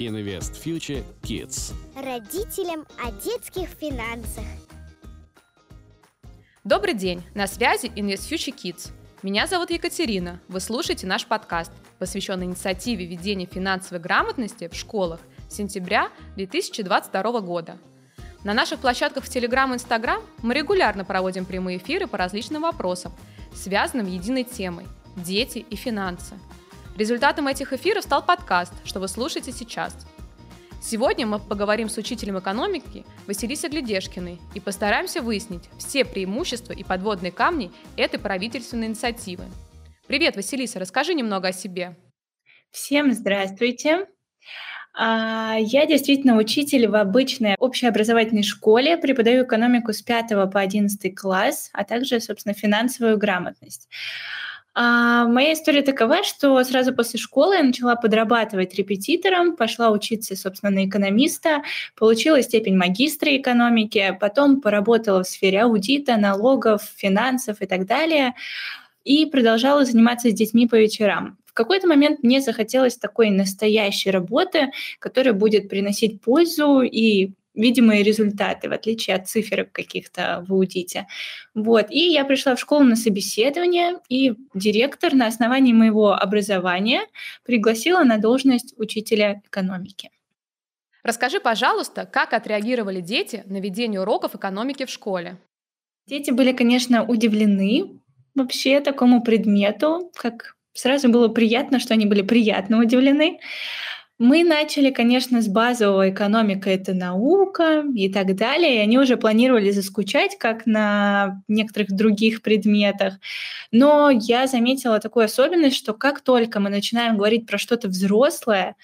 Invest Future Kids. Родителям о детских финансах. Добрый день, на связи Invest Future Kids. Меня зовут Екатерина. Вы слушаете наш подкаст, посвященный инициативе ведения финансовой грамотности в школах с сентября 2022 года. На наших площадках в Telegram и Instagram мы регулярно проводим прямые эфиры по различным вопросам, связанным единой темой – дети и финансы. Результатом этих эфиров стал подкаст, что вы слушаете сейчас. Сегодня мы поговорим с учителем экономики Василисой Гледешкиной и постараемся выяснить все преимущества и подводные камни этой правительственной инициативы. Привет, Василиса, расскажи немного о себе. Всем здравствуйте. А, я действительно учитель в обычной общеобразовательной школе, преподаю экономику с 5 по 11 класс, а также, собственно, финансовую грамотность. А, моя история такова, что сразу после школы я начала подрабатывать репетитором, пошла учиться, собственно, на экономиста, получила степень магистра экономики, потом поработала в сфере аудита, налогов, финансов и так далее, и продолжала заниматься с детьми по вечерам. В какой-то момент мне захотелось такой настоящей работы, которая будет приносить пользу и видимые результаты, в отличие от цифр каких-то в аудите. Вот. И я пришла в школу на собеседование, и директор на основании моего образования пригласила на должность учителя экономики. Расскажи, пожалуйста, как отреагировали дети на ведение уроков экономики в школе? Дети были, конечно, удивлены вообще такому предмету, как Сразу было приятно, что они были приятно удивлены. Мы начали, конечно, с базового экономика — это наука и так далее, и они уже планировали заскучать, как на некоторых других предметах. Но я заметила такую особенность, что как только мы начинаем говорить про что-то взрослое,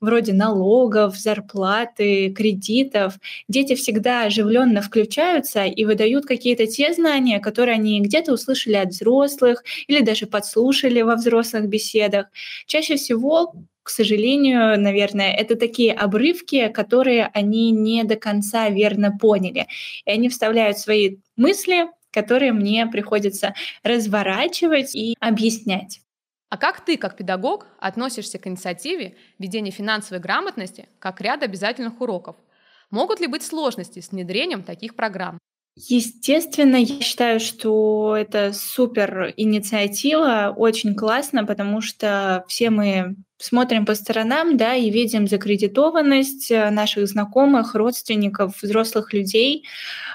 вроде налогов, зарплаты, кредитов, дети всегда оживленно включаются и выдают какие-то те знания, которые они где-то услышали от взрослых или даже подслушали во взрослых беседах. Чаще всего к сожалению, наверное, это такие обрывки, которые они не до конца верно поняли. И они вставляют свои мысли, которые мне приходится разворачивать и объяснять. А как ты, как педагог, относишься к инициативе ведения финансовой грамотности как ряд обязательных уроков? Могут ли быть сложности с внедрением таких программ? Естественно, я считаю, что это супер инициатива, очень классно, потому что все мы смотрим по сторонам, да, и видим закредитованность э, наших знакомых, родственников, взрослых людей,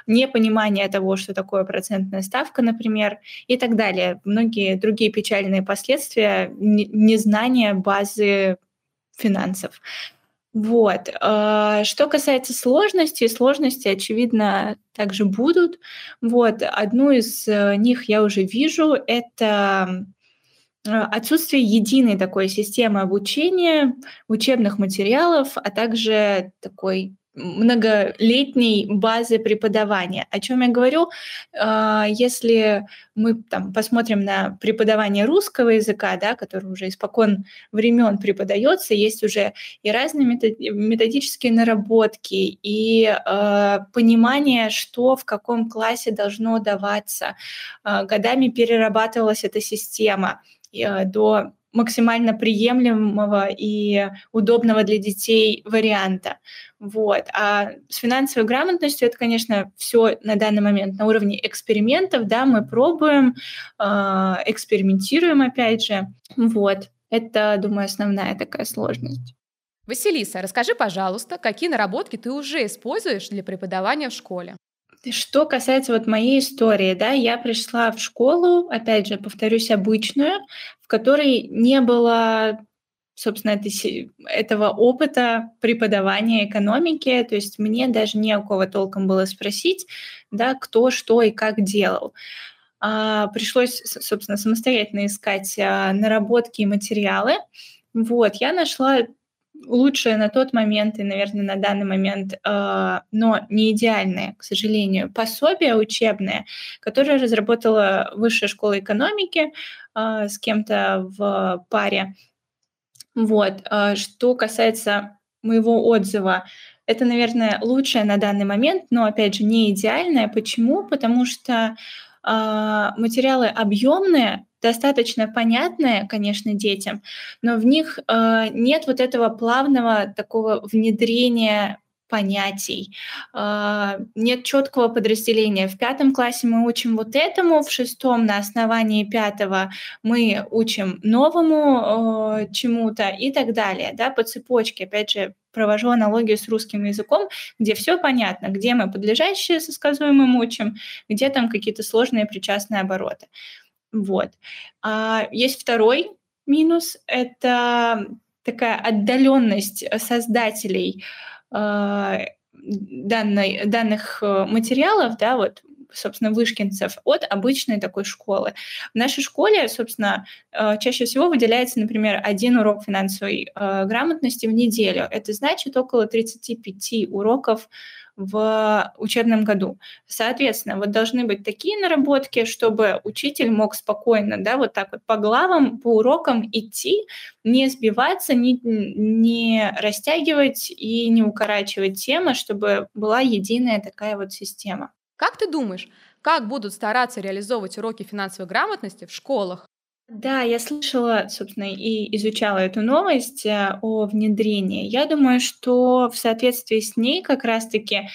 непонимание того, что такое процентная ставка, например, и так далее. Многие другие печальные последствия незнания базы финансов. Вот. А, что касается сложностей, сложности, очевидно, также будут. Вот. Одну из э, них я уже вижу. Это отсутствие единой такой системы обучения, учебных материалов, а также такой многолетней базы преподавания. О чем я говорю? А, если мы там, посмотрим на преподавание русского языка, да, который уже испокон времен преподается, есть уже и разные методические наработки, и э, понимание, что в каком классе должно даваться. Э, годами перерабатывалась эта система до максимально приемлемого и удобного для детей варианта. Вот. А с финансовой грамотностью это, конечно, все на данный момент на уровне экспериментов, да, мы пробуем, э, экспериментируем, опять же. Вот. Это, думаю, основная такая сложность. Василиса, расскажи, пожалуйста, какие наработки ты уже используешь для преподавания в школе? Что касается вот моей истории, да, я пришла в школу, опять же, повторюсь, обычную, в которой не было собственно, этого опыта преподавания экономики, то есть мне даже не у кого толком было спросить, да, кто что и как делал. А, пришлось, собственно, самостоятельно искать а, наработки и материалы. Вот, я нашла лучшее на тот момент и, наверное, на данный момент, э, но не идеальное, к сожалению, пособие учебное, которое разработала Высшая школа экономики э, с кем-то в паре. Вот. Э, что касается моего отзыва, это, наверное, лучшее на данный момент, но, опять же, не идеальное. Почему? Потому что материалы объемные, достаточно понятные, конечно, детям, но в них э, нет вот этого плавного такого внедрения понятий, а, нет четкого подразделения. В пятом классе мы учим вот этому, в шестом на основании пятого мы учим новому чему-то и так далее, да, по цепочке. Опять же, провожу аналогию с русским языком, где все понятно, где мы подлежащие со сказуемым учим, где там какие-то сложные причастные обороты. Вот. А есть второй минус — это такая отдаленность создателей э, данной, данных э, материалов, да, вот собственно, вышкинцев от обычной такой школы. В нашей школе, собственно, э, чаще всего выделяется, например, один урок финансовой э, грамотности в неделю. Это значит около 35 уроков в учебном году. Соответственно, вот должны быть такие наработки, чтобы учитель мог спокойно, да, вот так вот по главам, по урокам идти, не сбиваться, не, не растягивать и не укорачивать темы, чтобы была единая такая вот система. Как ты думаешь, как будут стараться реализовывать уроки финансовой грамотности в школах? Да, я слышала, собственно, и изучала эту новость э, о внедрении. Я думаю, что в соответствии с ней как раз-таки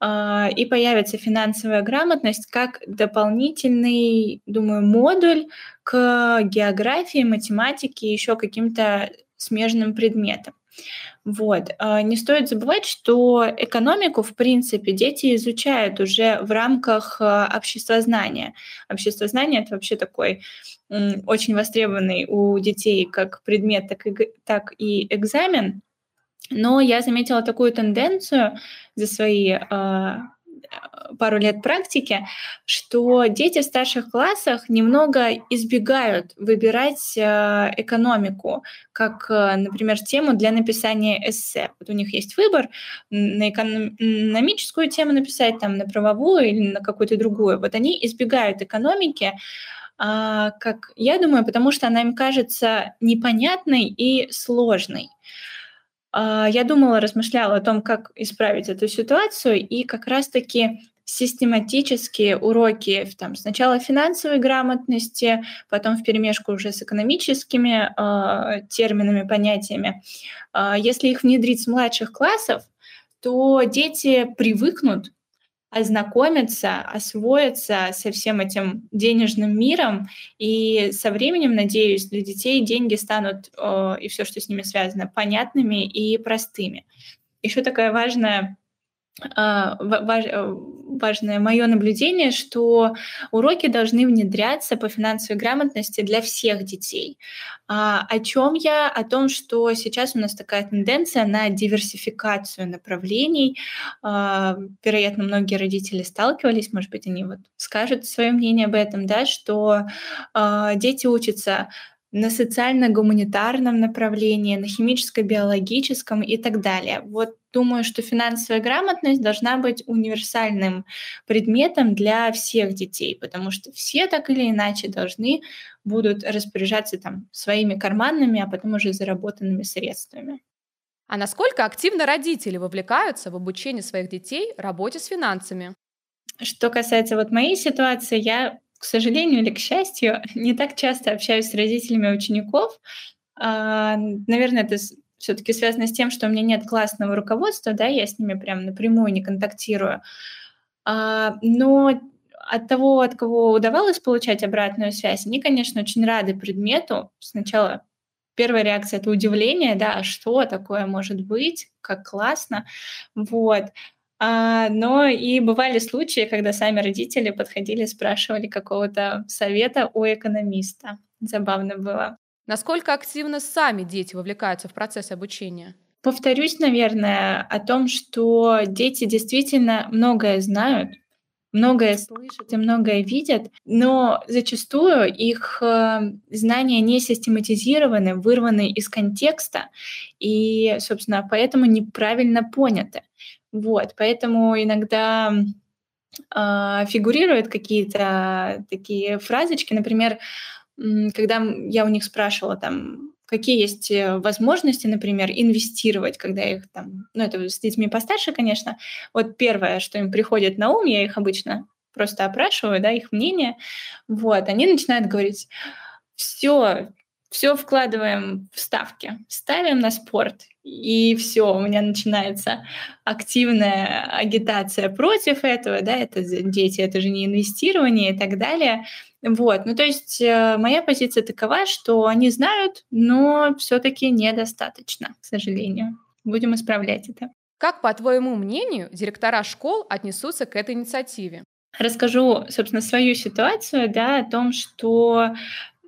э, и появится финансовая грамотность как дополнительный, думаю, модуль к географии, математике, еще каким-то смежным предметам. Вот. А, не стоит забывать, что экономику, в принципе, дети изучают уже в рамках а, обществознания. Обществознание — это вообще такой очень востребованный у детей как предмет, так и, так и экзамен. Но я заметила такую тенденцию за свои а, пару лет практики, что дети в старших классах немного избегают выбирать э, экономику, как, э, например, тему для написания эссе. Вот у них есть выбор на экономическую тему написать, там, на правовую или на какую-то другую. Вот они избегают экономики, а, как я думаю, потому что она им кажется непонятной и сложной. А, я думала, размышляла о том, как исправить эту ситуацию, и как раз-таки систематические уроки там, сначала финансовой грамотности, потом в перемешку уже с экономическими э, терминами, понятиями. Э, если их внедрить с младших классов, то дети привыкнут ознакомиться, освоиться со всем этим денежным миром, и со временем, надеюсь, для детей деньги станут э, и все, что с ними связано, понятными и простыми. Еще такая важная важное мое наблюдение, что уроки должны внедряться по финансовой грамотности для всех детей. А, о чем я? О том, что сейчас у нас такая тенденция на диверсификацию направлений. А, вероятно, многие родители сталкивались, может быть, они вот скажут свое мнение об этом, да, что дети учатся на социально-гуманитарном направлении, на химическо-биологическом и так далее. Вот думаю, что финансовая грамотность должна быть универсальным предметом для всех детей, потому что все так или иначе должны будут распоряжаться там своими карманными, а потом уже заработанными средствами. А насколько активно родители вовлекаются в обучение своих детей работе с финансами? Что касается вот моей ситуации, я к сожалению или к счастью, не так часто общаюсь с родителями учеников. А, наверное, это все-таки связано с тем, что у меня нет классного руководства, да, я с ними прям напрямую не контактирую. А, но от того, от кого удавалось получать обратную связь, они, конечно, очень рады предмету. Сначала первая реакция это удивление, да, а что такое может быть, как классно, вот. А, но и бывали случаи, когда сами родители подходили, спрашивали какого-то совета у экономиста. Забавно было. Насколько активно сами дети вовлекаются в процесс обучения? Повторюсь, наверное, о том, что дети действительно многое знают, многое слышат и многое видят, но зачастую их э, знания не систематизированы, вырваны из контекста и, собственно, поэтому неправильно поняты. Вот, поэтому иногда э, фигурируют какие-то такие фразочки, например, когда я у них спрашивала там, какие есть э, возможности, например, инвестировать, когда их там, ну это с детьми постарше, конечно, вот первое, что им приходит на ум, я их обычно просто опрашиваю, да, их мнение, вот, они начинают говорить, все, все вкладываем в ставки, ставим на спорт, и все, у меня начинается активная агитация против этого, да, это дети, это же не инвестирование и так далее. Вот, ну то есть э, моя позиция такова, что они знают, но все-таки недостаточно, к сожалению. Будем исправлять это. Как, по твоему мнению, директора школ отнесутся к этой инициативе? Расскажу, собственно, свою ситуацию, да, о том, что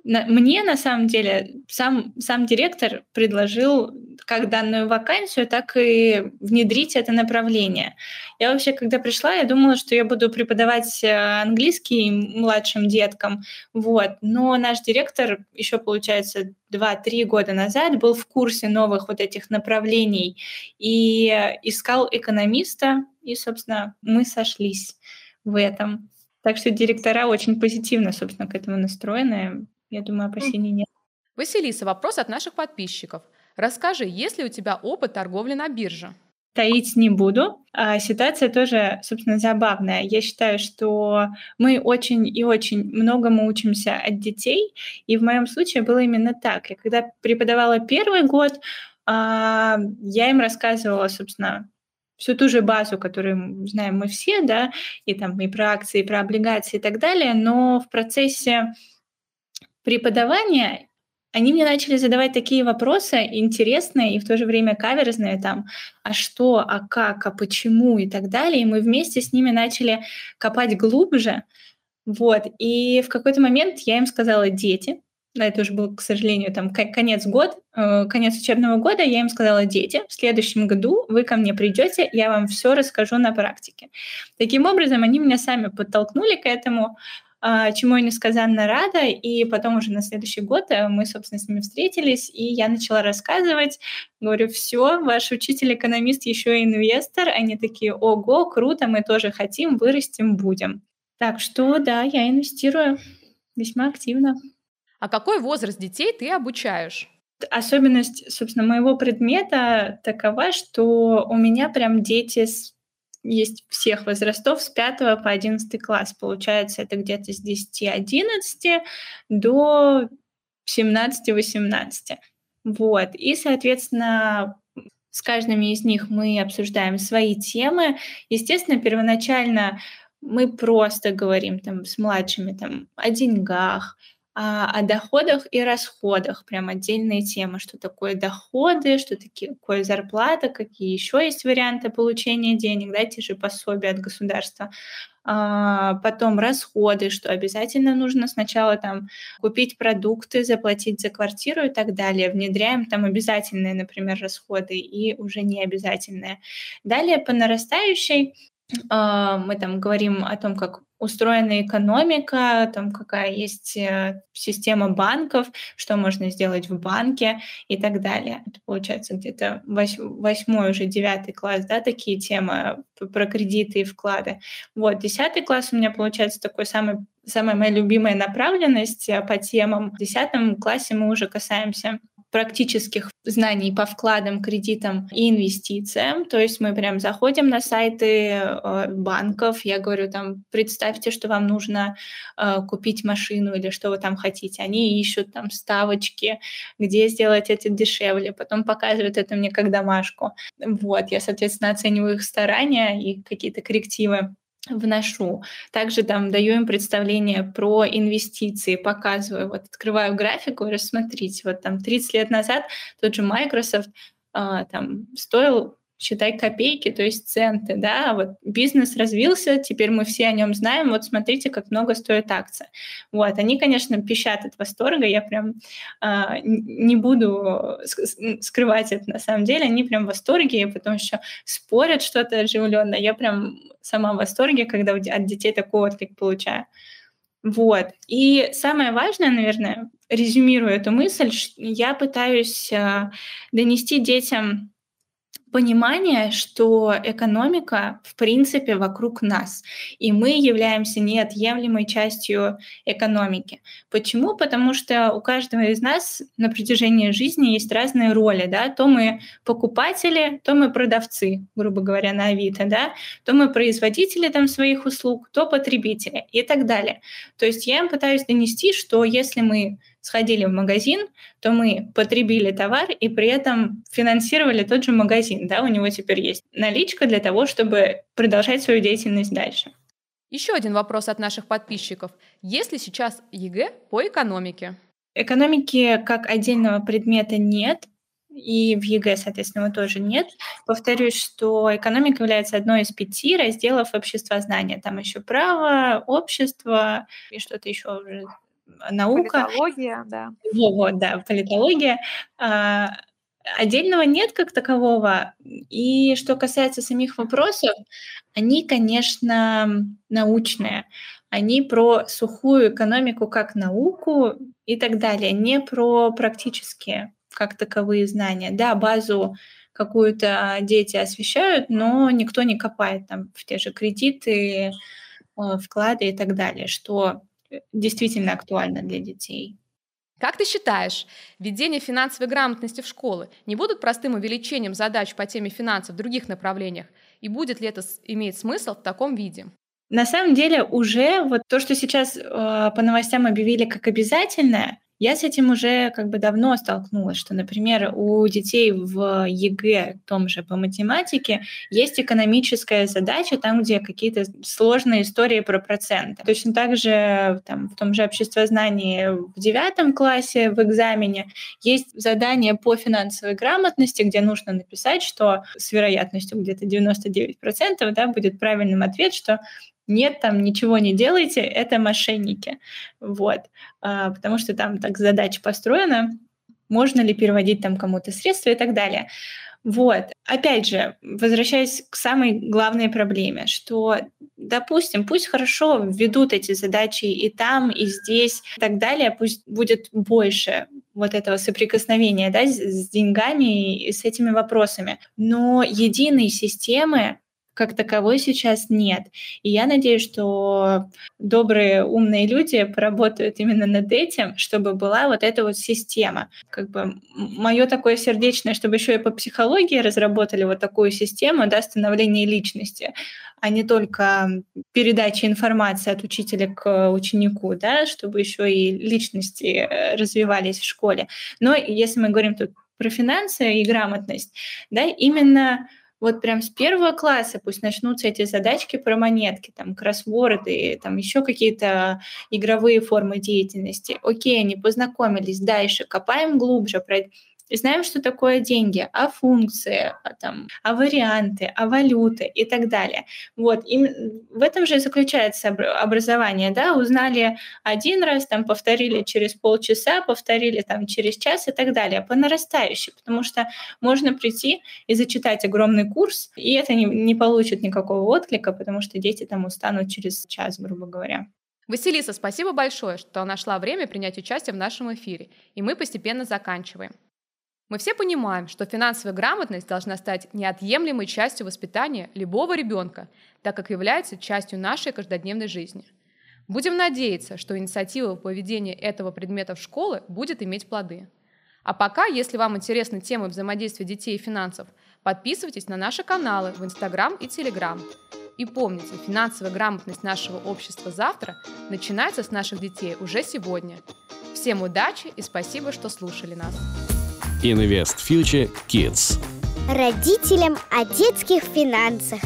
мне на самом деле сам, сам директор предложил как данную вакансию, так и внедрить это направление. Я вообще, когда пришла, я думала, что я буду преподавать э, английский младшим деткам, вот. но наш директор еще, получается, 2-3 года назад был в курсе новых вот этих направлений и искал экономиста, и, собственно, мы сошлись в этом. Так что директора очень позитивно, собственно, к этому настроены. Я думаю, опасений нет. Василиса, вопрос от наших подписчиков. Расскажи, есть ли у тебя опыт торговли на бирже? таить не буду. А ситуация тоже, собственно, забавная. Я считаю, что мы очень и очень многому учимся от детей, и в моем случае было именно так. Я когда преподавала первый год, а, я им рассказывала, собственно, всю ту же базу, которую знаем мы все, да, и там и про акции, и про облигации и так далее, но в процессе преподавания они мне начали задавать такие вопросы интересные и в то же время каверзные, там, а что, а как, а почему и так далее. И мы вместе с ними начали копать глубже. Вот. И в какой-то момент я им сказала, дети, да, это уже был, к сожалению, там конец года, э, конец учебного года, я им сказала, дети, в следующем году вы ко мне придете, я вам все расскажу на практике. Таким образом, они меня сами подтолкнули к этому, чему я несказанно рада. И потом уже на следующий год э, мы, собственно, с ними встретились, и я начала рассказывать. Говорю, все, ваш учитель-экономист еще и инвестор. Они такие, ого, круто, мы тоже хотим, вырастем, будем. Так что, да, я инвестирую весьма активно. А какой возраст детей ты обучаешь? Особенность, собственно, моего предмета такова, что у меня прям дети с есть всех возрастов с 5 по 11 класс. Получается, это где-то с 10-11 до 17-18. Вот. И, соответственно, с каждым из них мы обсуждаем свои темы. Естественно, первоначально мы просто говорим там с младшими там о деньгах, а, о доходах и расходах, прям отдельные темы, что такое доходы, что такое зарплата, какие еще есть варианты получения денег, да, те же пособия от государства, а, потом расходы, что обязательно нужно сначала там купить продукты, заплатить за квартиру и так далее. Внедряем там обязательные, например, расходы и уже не обязательные. Далее по нарастающей а, мы там говорим о том, как устроена экономика, там какая есть э, система банков, что можно сделать в банке и так далее. Это получается где-то восьмой уже девятый класс, да, такие темы про кредиты и вклады. Вот, десятый класс у меня получается такой самый самая моя любимая направленность э, по темам. В десятом классе мы уже касаемся практических знаний по вкладам, кредитам и инвестициям. То есть мы прям заходим на сайты э, банков, я говорю там, представьте, что вам нужно э, купить машину или что вы там хотите. Они ищут там ставочки, где сделать это дешевле, потом показывают это мне как домашку. Вот, я, соответственно, оцениваю их старания и какие-то коррективы вношу. Также там даю им представление про инвестиции, показываю, вот открываю графику рассмотрите, вот там 30 лет назад тот же Microsoft э, там стоил считай копейки, то есть центы, да, вот бизнес развился, теперь мы все о нем знаем, вот смотрите, как много стоит акция. Вот, они, конечно, пищат от восторга, я прям э, не буду скрывать это на самом деле, они прям в восторге, и потом еще спорят что-то оживленно, я прям сама в восторге, когда от детей такой отклик получаю. Вот. И самое важное, наверное, резюмируя эту мысль, я пытаюсь э, донести детям понимание, что экономика в принципе вокруг нас, и мы являемся неотъемлемой частью экономики. Почему? Потому что у каждого из нас на протяжении жизни есть разные роли, да, то мы покупатели, то мы продавцы, грубо говоря, на Авито, да, то мы производители там своих услуг, то потребители и так далее. То есть я им пытаюсь донести, что если мы сходили в магазин, то мы потребили товар и при этом финансировали тот же магазин. Да? У него теперь есть наличка для того, чтобы продолжать свою деятельность дальше. Еще один вопрос от наших подписчиков. Есть ли сейчас ЕГЭ по экономике? Экономики как отдельного предмета нет, и в ЕГЭ, соответственно, его тоже нет. Повторюсь, что экономика является одной из пяти разделов обществознания. Там еще право, общество и что-то еще уже наука. Политология, да. Вот, да, политология. А, отдельного нет как такового. И что касается самих вопросов, они, конечно, научные. Они про сухую экономику как науку и так далее, не про практические как таковые знания. Да, базу какую-то дети освещают, но никто не копает там в те же кредиты, э, вклады и так далее, что действительно актуально для детей. Как ты считаешь, введение финансовой грамотности в школы не будут простым увеличением задач по теме финансов в других направлениях? И будет ли это иметь смысл в таком виде? На самом деле уже вот то, что сейчас э, по новостям объявили как обязательное, я с этим уже как бы давно столкнулась, что, например, у детей в ЕГЭ, том же по математике, есть экономическая задача, там, где какие-то сложные истории про проценты. Точно так же там, в том же обществознании в девятом классе в экзамене есть задание по финансовой грамотности, где нужно написать, что с вероятностью где-то 99% да, будет правильным ответ, что нет, там ничего не делайте, это мошенники. Вот. А, потому что там так задача построена, можно ли переводить там кому-то средства и так далее. Вот. Опять же, возвращаясь к самой главной проблеме, что, допустим, пусть хорошо введут эти задачи и там, и здесь, и так далее, пусть будет больше вот этого соприкосновения да, с, деньгами и с этими вопросами. Но единой системы как таковой сейчас нет. И я надеюсь, что добрые, умные люди поработают именно над этим, чтобы была вот эта вот система. Как бы мое такое сердечное, чтобы еще и по психологии разработали вот такую систему, да, становления личности, а не только передача информации от учителя к ученику, да, чтобы еще и личности э, развивались в школе. Но если мы говорим тут про финансы и грамотность, да, именно вот прям с первого класса пусть начнутся эти задачки про монетки, там, кроссворды, там еще какие-то игровые формы деятельности. Окей, они познакомились, дальше копаем глубже, знаем, что такое деньги, а функции, а, там, а варианты, а валюты и так далее. Вот, и в этом же и заключается образование, да, узнали один раз, там, повторили через полчаса, повторили там через час и так далее, по нарастающей, потому что можно прийти и зачитать огромный курс, и это не, не получит никакого отклика, потому что дети там устанут через час, грубо говоря. Василиса, спасибо большое, что нашла время принять участие в нашем эфире, и мы постепенно заканчиваем. Мы все понимаем, что финансовая грамотность должна стать неотъемлемой частью воспитания любого ребенка, так как является частью нашей каждодневной жизни. Будем надеяться, что инициатива по введению этого предмета в школы будет иметь плоды. А пока, если вам интересны темы взаимодействия детей и финансов, подписывайтесь на наши каналы в Инстаграм и Телеграм. И помните, финансовая грамотность нашего общества завтра начинается с наших детей уже сегодня. Всем удачи и спасибо, что слушали нас. Invest Future Kids. Родителям о детских финансах.